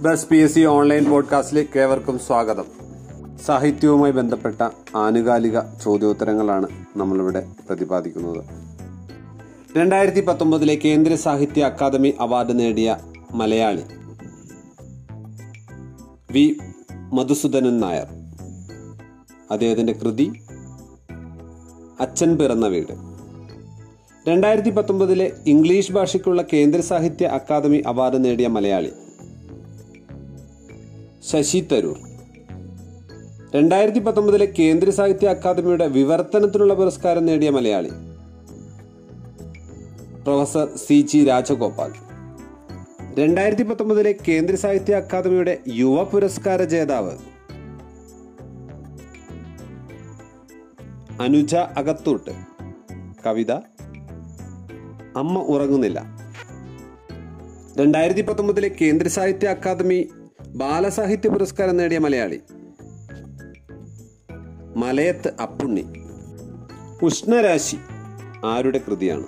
Bus P S C online പോഡ്കാസ്റ്റിലേക്ക് ഏവർക്കും സ്വാഗതം. സാഹിത്യവുമായി ബന്ധപ്പെട്ട ആനുകാലിക ചോദ്യോത്തരങ്ങളാണ് നമ്മളിവിടെ പ്രതിപാദിക്കുന്നത്. രണ്ടായിരത്തി പത്തൊമ്പതിലെ കേന്ദ്ര സാഹിത്യ അക്കാദമി അവാർഡ് നേടിയ മലയാളി വി മധുസൂദനൻ നായർ. അദ്ദേഹത്തിന്റെ കൃതി അച്ഛൻ പിറന്ന വീട്. രണ്ടായിരത്തി പത്തൊമ്പതിലെ ഇംഗ്ലീഷ് ഭാഷയ്ക്കുള്ള കേന്ദ്ര സാഹിത്യ അക്കാദമി അവാർഡ് നേടിയ മലയാളി ശശി തരൂർ. രണ്ടായിരത്തി പത്തൊമ്പതിലെ കേന്ദ്ര സാഹിത്യ അക്കാദമിയുടെ വിവർത്തനത്തിനുള്ള പുരസ്കാരം നേടിയ Malayali. Professor C G Rajagopal. രണ്ടായിരത്തി പത്തൊമ്പതിലെ കേന്ദ്ര സാഹിത്യ അക്കാദമിയുടെ യുവ പുരസ്കാര ജേതാവ്. അനുജ അകത്തൂട്ട്. കവിത. അമ്മ ഉറങ്ങുന്നില്ല. രണ്ടായിരത്തി പത്തൊമ്പതിലെ കേന്ദ്ര സാഹിത്യ അക്കാദമി ബാലസാഹിത്യ പുരസ്കാരം നേടിയ മലയാളി. മലയത്ത് അപ്പുണ്ണി. ഉഷ്ണരാശി ആരുടെ കൃതിയാണ്?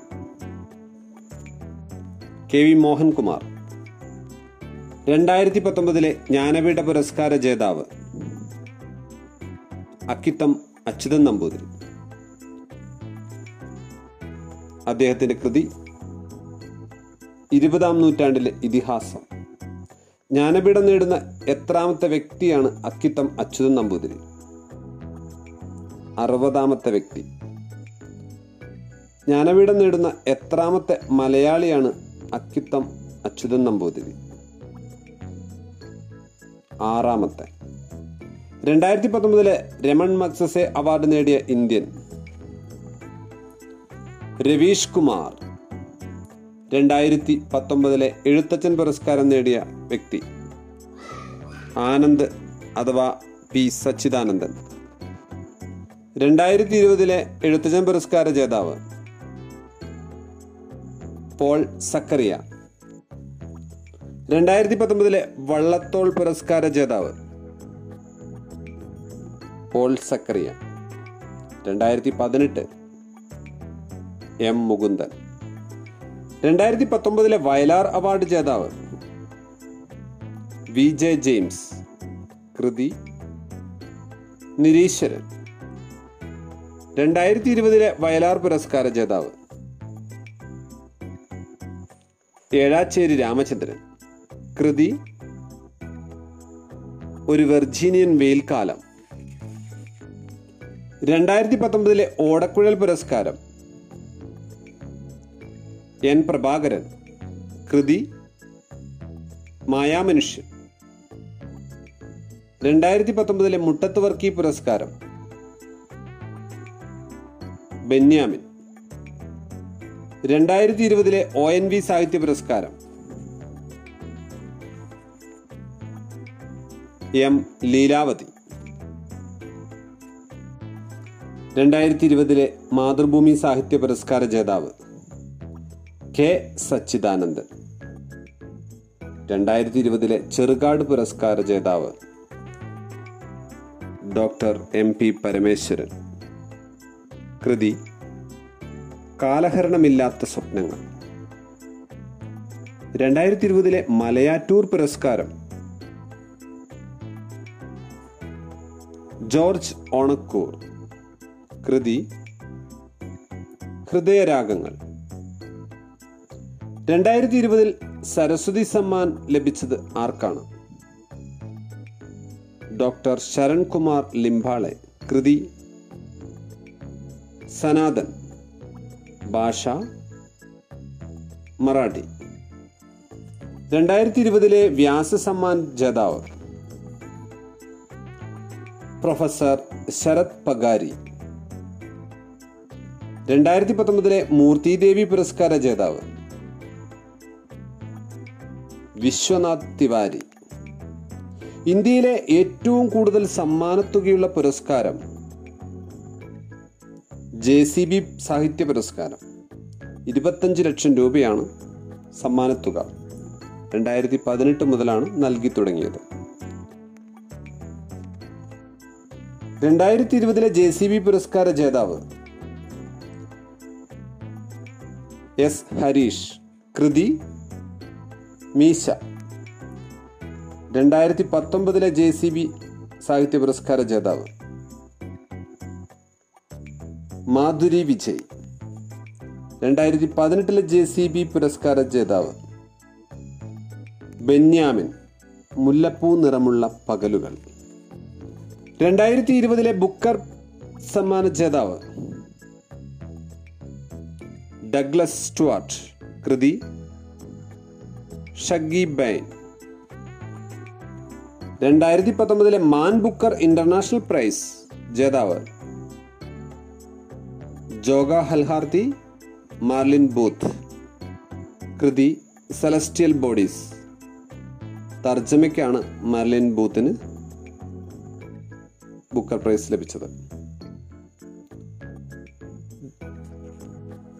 K V Mohankumar. രണ്ടായിരത്തി പത്തൊമ്പതിലെ ജ്ഞാനപീഠ പുരസ്കാര ജേതാവ്. അക്കിത്തം അച്യുതൻ നമ്പൂതിരി. അദ്ദേഹത്തിന്റെ കൃതി ഇരുപതാം നൂറ്റാണ്ടിലെ ഇതിഹാസം. ജ്ഞാനപീഠം നേടുന്ന എത്രാമത്തെ വ്യക്തിയാണ് അക്കിത്തം അച്യുതൻ നമ്പൂതിരി? അറുപതാമത്തെ വ്യക്തി. ജ്ഞാനപീഠം നേടുന്ന എത്രാമത്തെ മലയാളിയാണ് അക്കിത്തം അച്യുതൻ നമ്പൂതിരി? ആറാമത്തെ. രണ്ടായിരത്തി പത്തൊമ്പതിലെ രമൺ മക്സസെ അവാർഡ് നേടിയ ഇന്ത്യൻ രവീഷ് കുമാർ. രണ്ടായിരത്തി പത്തൊമ്പതിലെ എഴുത്തച്ഛൻ പുരസ്കാരം നേടിയ വ്യക്തി. ആനന്ദ് അഥവാ പി സച്ചിദാനന്ദൻ. രണ്ടായിരത്തി ഇരുപതിലെ എഴുത്തച്ഛൻ പുരസ്കാര ജേതാവ് പോൾ സക്കറിയ. രണ്ടായിരത്തി പത്തൊമ്പതിലെ വള്ളത്തോൾ പുരസ്കാര ജേതാവ് പോൾ സക്കറിയ. രണ്ടായിരത്തി പതിനെട്ട് എം മുകുന്ദൻ. രണ്ടായിരത്തി പത്തൊമ്പതിലെ വയലാർ അവാർഡ് ജേതാവ് വി ജെ ജെയിംസ് കൃതി നിരീശ്വരൻ. രണ്ടായിരത്തി ഇരുപതിലെ വയലാർ പുരസ്കാര ജേതാവ് ഏഴാച്ചേരി രാമചന്ദ്രൻ. കൃതി ഒരു വെർജീനിയൻ വെയിൽക്കാലം രണ്ടായിരത്തി പത്തൊമ്പതിലെ ഓടക്കുഴൽ പുരസ്കാരം എൻ പ്രഭാകരൻ. കൃതി മായാമനുഷ്യൻ. രണ്ടായിരത്തി പത്തൊമ്പതിലെ മുട്ടത്ത് വർക്കി പുരസ്കാരം. ബെന്യാമിൻ. രണ്ടായിരത്തി ഇരുപതിലെ ഒ എൻ വി സാഹിത്യ പുരസ്കാരം. എം ലീലാവതി. രണ്ടായിരത്തി ഇരുപതിലെ മാതൃഭൂമി സാഹിത്യ പുരസ്കാര ജേതാവ്. കെ സച്ചിദാനന്ദൻ. രണ്ടായിരത്തി ഇരുപതിലെ ചെറുകാട് പുരസ്കാര ജേതാവ് ഡോക്ടർ എം പി പരമേശ്വരൻ. കൃതി കാലഹരണമില്ലാത്ത സ്വപ്നങ്ങൾ. രണ്ടായിരത്തി ഇരുപതിലെ മലയാറ്റൂർ പുരസ്കാരം ജോർജ് ഓണക്കൂർ. കൃതി ഹൃദയരാഗങ്ങൾ. രണ്ടായിരത്തി ഇരുപതിൽ സരസ്വതി സമ്മാൻ ലഭിച്ചത് ആർക്കാണ്? ഡോക്ടർ ശരൺകുമാർ ലിംബാളെ കൃതി സനാതൻ ഭാഷ മറാഠി. രണ്ടായിരത്തി ഇരുപതിലെ വ്യാസ സമ്മാൻ ജേതാവ് പ്രൊഫസർ ശരത് പഗാരി. രണ്ടായിരത്തി പത്തൊമ്പതിലെ മൂർത്തി ദേവി പുരസ്കാര ജേതാവ് വിശ്വനാഥ് തിവാരി. ഇന്ത്യയിലെ ഏറ്റവും കൂടുതൽ സമ്മാനത്തുകയുള്ള പുരസ്കാരം ജെ സി ബി സാഹിത്യ പുരസ്കാരം. ഇരുപത്തഞ്ച് ലക്ഷം രൂപയാണ് സമ്മാനത്തുക. രണ്ടായിരത്തി പതിനെട്ട് മുതലാണ് നൽകി തുടങ്ങിയത്. രണ്ടായിരത്തി ഇരുപതിലെ ജെ സി ബി പുരസ്കാര ജേതാവ് എസ് ഹരീഷ് കൃതി മീശ. രണ്ടായിരത്തി പത്തൊമ്പതിലെ ജെ സി ബി സാഹിത്യ പുരസ്കാര ജേതാവ്. മാധുരി വിജയ്. രണ്ടായിരത്തി പതിനെട്ടിലെ ജെ സി ബി പുരസ്കാര ജേതാവ്. ബെന്യാമിൻ മുല്ലപ്പൂ നിറമുള്ള പകലുകൾ. രണ്ടായിരത്തി ഇരുപതിലെ ബുക്കർ സമ്മാന ജേതാവ്. ഡഗ്ലസ് സ്റ്റുവാർട്ട് കൃതി. ഷഗ്ഗി ബൈൻ രണ്ടായിരത്തി പത്തൊമ്പതിലെ മാൻ ബുക്കർ ഇന്റർനാഷണൽ പ്രൈസ് ജേതാവ് ജോഗ ഹൽഹാർത്തി മാർലിൻ ബൂത്ത്. കൃതി സെലസ്റ്റിയൽ ബോഡീസ്. തർജമയ്ക്കാണ് മാർലിൻ ബൂത്തിന് ബുക്കർ പ്രൈസ് ലഭിച്ചത്.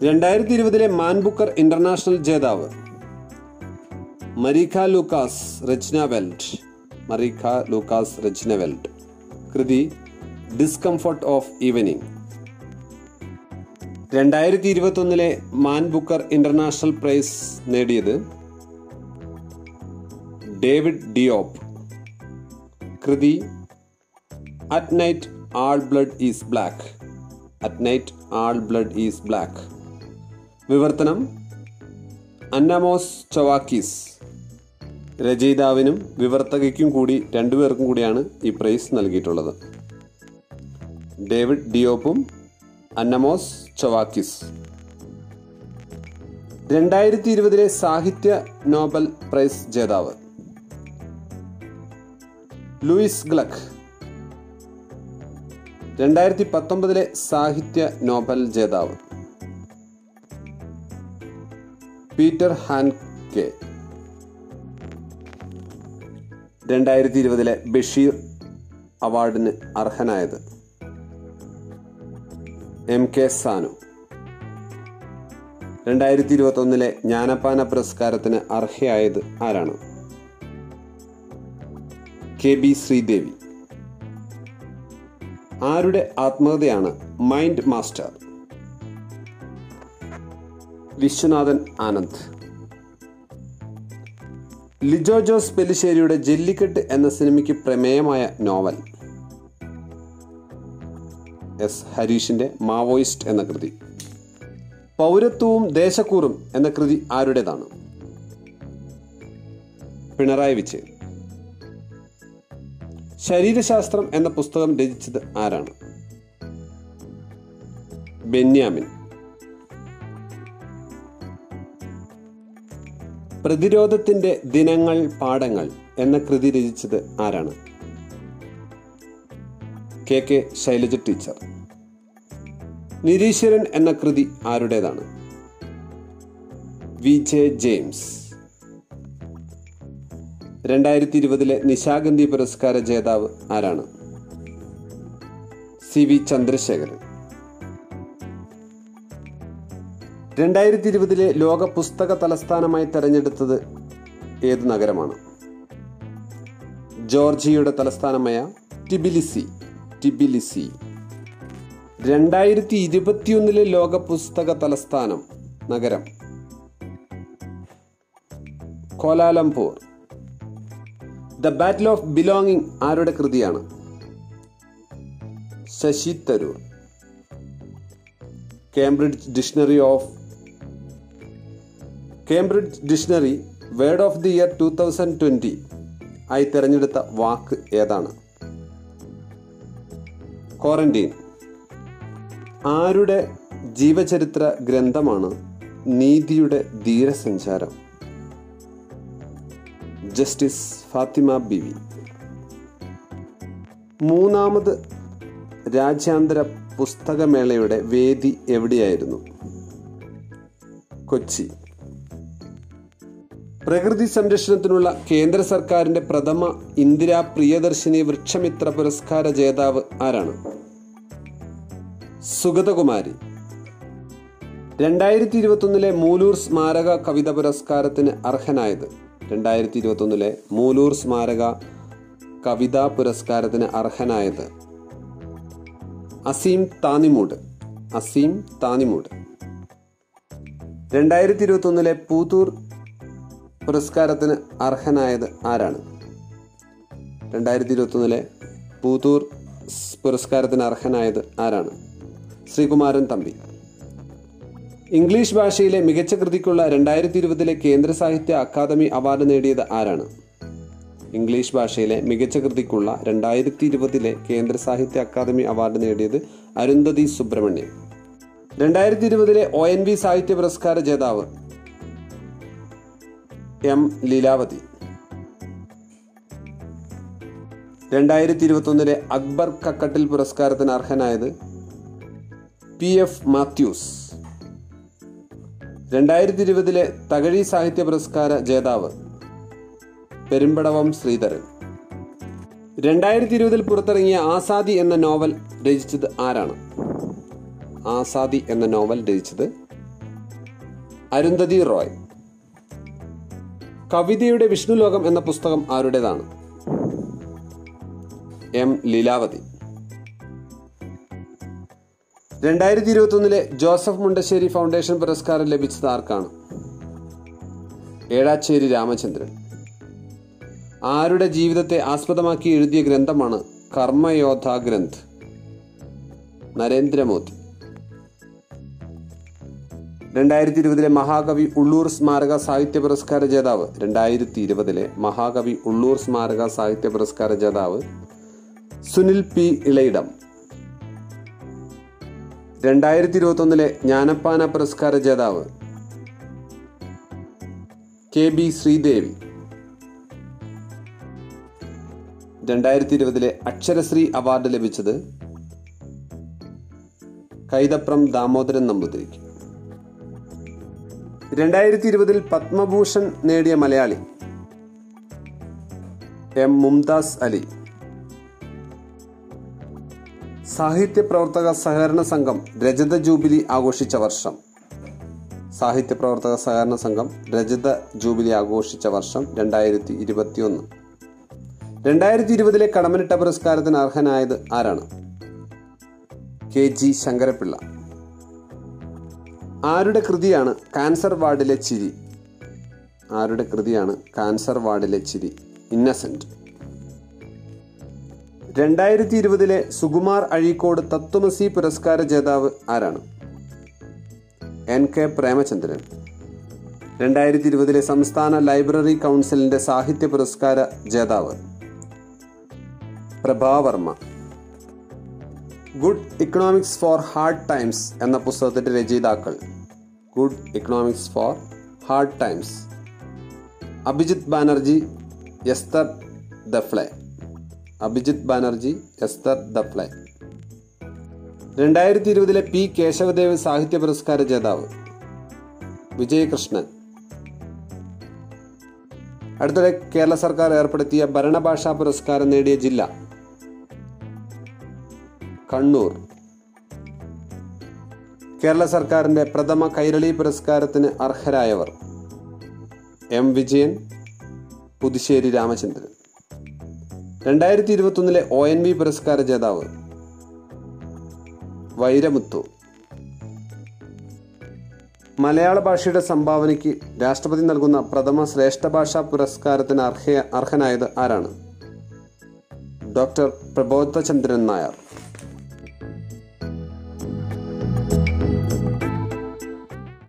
രണ്ടായിരത്തി ഇരുപതിലെ മാൻ ബുക്കർ ഇന്റർനാഷണൽ ജേതാവ് മരീഖ ലൂക്കാസ് റെജ്ന വെൽറ്റ് മരീഖ ലൂക്കാസ് റെജ്ന വെൽറ്റ് കൃതി ഡിസ്കംഫർട്ട് ഓഫ് ഈവനിങ് രണ്ടായിരത്തി ഇരുപത്തൊന്നിലെ മാൻ ബുക്കർ ഇന്റർനാഷണൽ പ്രൈസ് നേടിയത് ഡേവിഡ് ഡിയോപ് കൃതി at night all blood is black at night all blood is black വിവർത്തനം അന്നമോസ് ചൊവാക്കീസ്. രചയിതാവിനും വിവർത്തകയ്ക്കും കൂടി രണ്ടുപേർക്കും കൂടിയാണ് ഈ പ്രൈസ് നൽകിയിട്ടുള്ളത്. ഡേവിഡ് ഡിയോപ്പും അന്നമോസ് ചൊവാക്കിസ്. രണ്ടായിരത്തി ഇരുപതിലെ സാഹിത്യ നോബൽ പ്രൈസ് ജേതാവ്. Louise Glück. രണ്ടായിരത്തി പത്തൊമ്പതിലെ സാഹിത്യ നോബൽ ജേതാവ്. Peter Handke. രണ്ടായിരത്തി ഇരുപതിലെ ബഷീർ അവാർഡിന് അർഹനായത് എം കെ സാനു. രണ്ടായിരത്തി ഇരുപത്തൊന്നിലെ ജ്ഞാനപാന പുരസ്കാരത്തിന് അർഹയായത് ആരാണ്? K B Sreedevi. ആരുടെ ആത്മകഥയാണ് മൈൻഡ് മാസ്റ്റർ? വിശ്വനാഥൻ ആനന്ദ്. ലിജോ ജോസ് പെലിശ്ശേരിയുടെ ജെല്ലിക്കെട്ട് എന്ന സിനിമയ്ക്ക് പ്രമേയമായ നോവൽ. എസ് ഹരീഷിന്റെ മാവോയിസ്റ്റ് എന്ന കൃതി. പൗരത്വവും ദേശക്കൂറും എന്ന കൃതി ആരുടേതാണ്? പിണറായി വിജയൻ. ശരീരശാസ്ത്രം എന്ന പുസ്തകം രചിച്ചത് ആരാണ്? ബെന്യാമിൻ. പ്രതിരോധത്തിന്റെ ദിനങ്ങൾ പാഠങ്ങൾ എന്ന കൃതി രചിച്ചത് ആരാണ്? K K Shailaja teacher. Nireeshwaran എന്ന കൃതി ആരുടേതാണ്? V J James. രണ്ടായിരത്തി ഇരുപതിലെ നിശാഗന്ധി പുരസ്കാര ജേതാവ് ആരാണ്? C V Chandrasekharan. രണ്ടായിരത്തി ഇരുപതിലെ ലോക പുസ്തക തലസ്ഥാനമായി തെരഞ്ഞെടുത്തത് ഏത് നഗരമാണ്? ജോർജിയയുടെ തലസ്ഥാനമായ ടിബിലിസി ടിബിലിസി. രണ്ടായിരത്തി ഇരുപത്തിയൊന്നിലെ ലോക പുസ്തക തലസ്ഥാനം നഗരം. Kuala Lumpur. The battle of belonging ആരുടെ കൃതിയാണ്? Shashi Tharoor. Cambridge dictionary of Cambridge dictionary word of the year two thousand twenty ആയി തിരഞ്ഞെടുത്ത വാക്ക് ഏതാണ്? ക്വാറന്റീൻ ആരുടെ ജീവചരിത്ര ഗ്രന്ഥമാണ് നീതിയുടെ ധീരസഞ്ചാരം? ജസ്റ്റിസ് ഫാത്തിമ ബിവി. മൂന്നാമത് രാജ്യാന്തര പുസ്തകമേളയുടെ വേദി എവിടെയായിരുന്നു? കൊച്ചി. പ്രകൃതി സംരക്ഷണത്തിനുള്ള കേന്ദ്ര സർക്കാരിന്റെ പ്രഥമ ഇന്ദിരാ പ്രിയദർശിനി വൃക്ഷമിത്ര പുരസ്കാര ജേതാവ് ആരാണ്? സുഗതകുമാരി. രണ്ടായിരത്തി ഇരുപത്തൊന്നിലെ മൂലൂർ സ്മാരക കവിത പുരസ്കാരത്തിന് അർഹനായത്. രണ്ടായിരത്തി ഇരുപത്തൊന്നിലെ മൂലൂർ സ്മാരക കവിതാ പുരസ്കാരത്തിന് അർഹനായത് അസീം താനിമൂട്. അസീം താനിമൂട്. രണ്ടായിരത്തി ഇരുപത്തൊന്നിലെ പൂത്തൂർ പുരസ്കാരത്തിന് അർഹനായത് ആരാണ്? രണ്ടായിരത്തി ഇരുപത്തൊന്നിലെ പൂത്തൂർ സ് പുരസ്കാരത്തിന് അർഹനായത് ആരാണ്? ശ്രീകുമാരൻ തമ്പി. ഇംഗ്ലീഷ് ഭാഷയിലെ മികച്ച കൃതിക്കുള്ള രണ്ടായിരത്തി ഇരുപതിലെ കേന്ദ്ര സാഹിത്യ അക്കാദമി അവാർഡ് നേടിയത് ആരാണ്? ഇംഗ്ലീഷ് ഭാഷയിലെ മികച്ച കൃതിക്കുള്ള രണ്ടായിരത്തി ഇരുപതിലെ കേന്ദ്ര സാഹിത്യ അക്കാദമി അവാർഡ് നേടിയത് അരുന്ധതി സുബ്രഹ്മണ്യം. രണ്ടായിരത്തി ഇരുപതിലെ ഒ എൻ വി സാഹിത്യ പുരസ്കാര ജേതാവ് എം ലീലാവതി. രണ്ടായിരത്തി ഇരുപത്തൊന്നിലെ അക്ബർ കക്കട്ടിൽ പുരസ്കാരത്തിന് അർഹനായത് പി എഫ് മാത്യൂസ്. രണ്ടായിരത്തി ഇരുപതിലെ തകഴി സാഹിത്യ പുരസ്കാര ജേതാവ് പെരുമ്പടവം ശ്രീധരൻ. രണ്ടായിരത്തി ഇരുപതിൽ പുറത്തിറങ്ങിയ ആസാദി എന്ന നോവൽ രചിച്ചത് ആരാണ്? ആസാദി എന്ന നോവൽ രചിച്ചത് അരുന്ധതി റോയ്. കവിതയുടെ വിഷ്ണുലോകം എന്ന പുസ്തകം ആരുടേതാണ്? എം. ലീലാവതി. രണ്ടായിരത്തി ഇരുപത്തി ഒന്നിലെ ജോസഫ് മുണ്ടശ്ശേരി ഫൗണ്ടേഷൻ പുരസ്കാരം ലഭിച്ചത് ആർക്കാണ്? ഏഴാച്ചേരി രാമചന്ദ്രൻ. ആരുടെ ജീവിതത്തെ ആസ്പദമാക്കി എഴുതിയ ഗ്രന്ഥമാണ് കർമ്മയോധ ഗ്രന്ഥ്? നരേന്ദ്രമോദി. രണ്ടായിരത്തി ഇരുപതിലെ മഹാകവി ഉള്ളൂർ സ്മാരക സാഹിത്യ പുരസ്കാര ജേതാവ്. രണ്ടായിരത്തി ഇരുപതിലെ മഹാകവി ഉള്ളൂർ സ്മാരക സാഹിത്യ പുരസ്കാര ജേതാവ് സുനിൽ പി. ഇളയിടം. രണ്ടായിരത്തി ഇരുപത്തൊന്നിലെ ജ്ഞാനപ്പാന പുരസ്കാര ജേതാവ് കെ. ബി. ശ്രീദേവി. രണ്ടായിരത്തി ഇരുപതിലെ അക്ഷരശ്രീ അവാർഡ് ലഭിച്ചത് കൈതപ്രം ദാമോദരൻ നമ്പൂതിരിക്ക്. രണ്ടായിരത്തി ഇരുപതിൽ പത്മഭൂഷൺ നേടിയ മലയാളി എം മുംതാസ് അലി. സാഹിത്യ പ്രവർത്തക സഹകരണ സംഘം രജത ജൂബിലി ആഘോഷിച്ച വർഷം. സാഹിത്യ പ്രവർത്തക സഹകരണ സംഘം രജത ജൂബിലി ആഘോഷിച്ച വർഷം രണ്ടായിരത്തി ഇരുപത്തിയൊന്ന് രണ്ടായിരത്തി ഇരുപതിലെ കടമനിട്ട പുരസ്കാരത്തിന് അർഹനായത് ആരാണ്? കെ ജി ശങ്കരപിള്ള ആരുടെ കൃതിയാണ് കാൻസർ വാർഡിലെ ചിരി? ആരുടെ കൃതിയാണ് കാൻസർ വാർഡിലെ ചിരി? ഇന്നസെന്റ്. രണ്ടായിരത്തി ഇരുപതിലെ സുകുമാർ അഴീക്കോട് തത്വമസി പുരസ്കാര ജേതാവ് ആരാണ്? N K Premachandran. രണ്ടായിരത്തി ഇരുപതിലെ സംസ്ഥാന ലൈബ്രറി കൗൺസിലിന്റെ സാഹിത്യ പുരസ്കാര ജേതാവ് Prabha Varma. Good Economics for Hard Times എന്ന പുസ്തകത്തിന്റെ രചയിതാക്കൾ. Good Economics for Hard Times Abhijit Banerjee Esther Duflo. Abhijit Banerjee Esther Duflo. രണ്ടായിരത്തി ഇരുപതിലെ പി കേശവദേവ് സാഹിത്യ പുരസ്കാര ജേതാവ്. വിജയകൃഷ്ണൻ. അടുത്തിടെ കേരള സർക്കാർ ഏർപ്പെടുത്തിയ ഭരണഭാഷാ പുരസ്കാരം നേടിയ ജില്ല. കണ്ണൂർ. കേരള സർക്കാരിന്റെ പ്രഥമ കൈരളി പുരസ്കാരത്തിന് അർഹരായവർ എം വിജയൻ പുതുശ്ശേരി രാമചന്ദ്രൻ. രണ്ടായിരത്തി ഇരുപത്തൊന്നിലെ ഒ എൻ വി പുരസ്കാര ജേതാവ് വൈരമുത്തു. മലയാള ഭാഷയുടെ സംഭാവനയ്ക്ക് രാഷ്ട്രപതി നൽകുന്ന പ്രഥമ ശ്രേഷ്ഠ ഭാഷാ പുരസ്കാരത്തിന് അർഹ അർഹനായത് ആരാണ്? ഡോക്ടർ പ്രബോധചന്ദ്രൻ നായർ.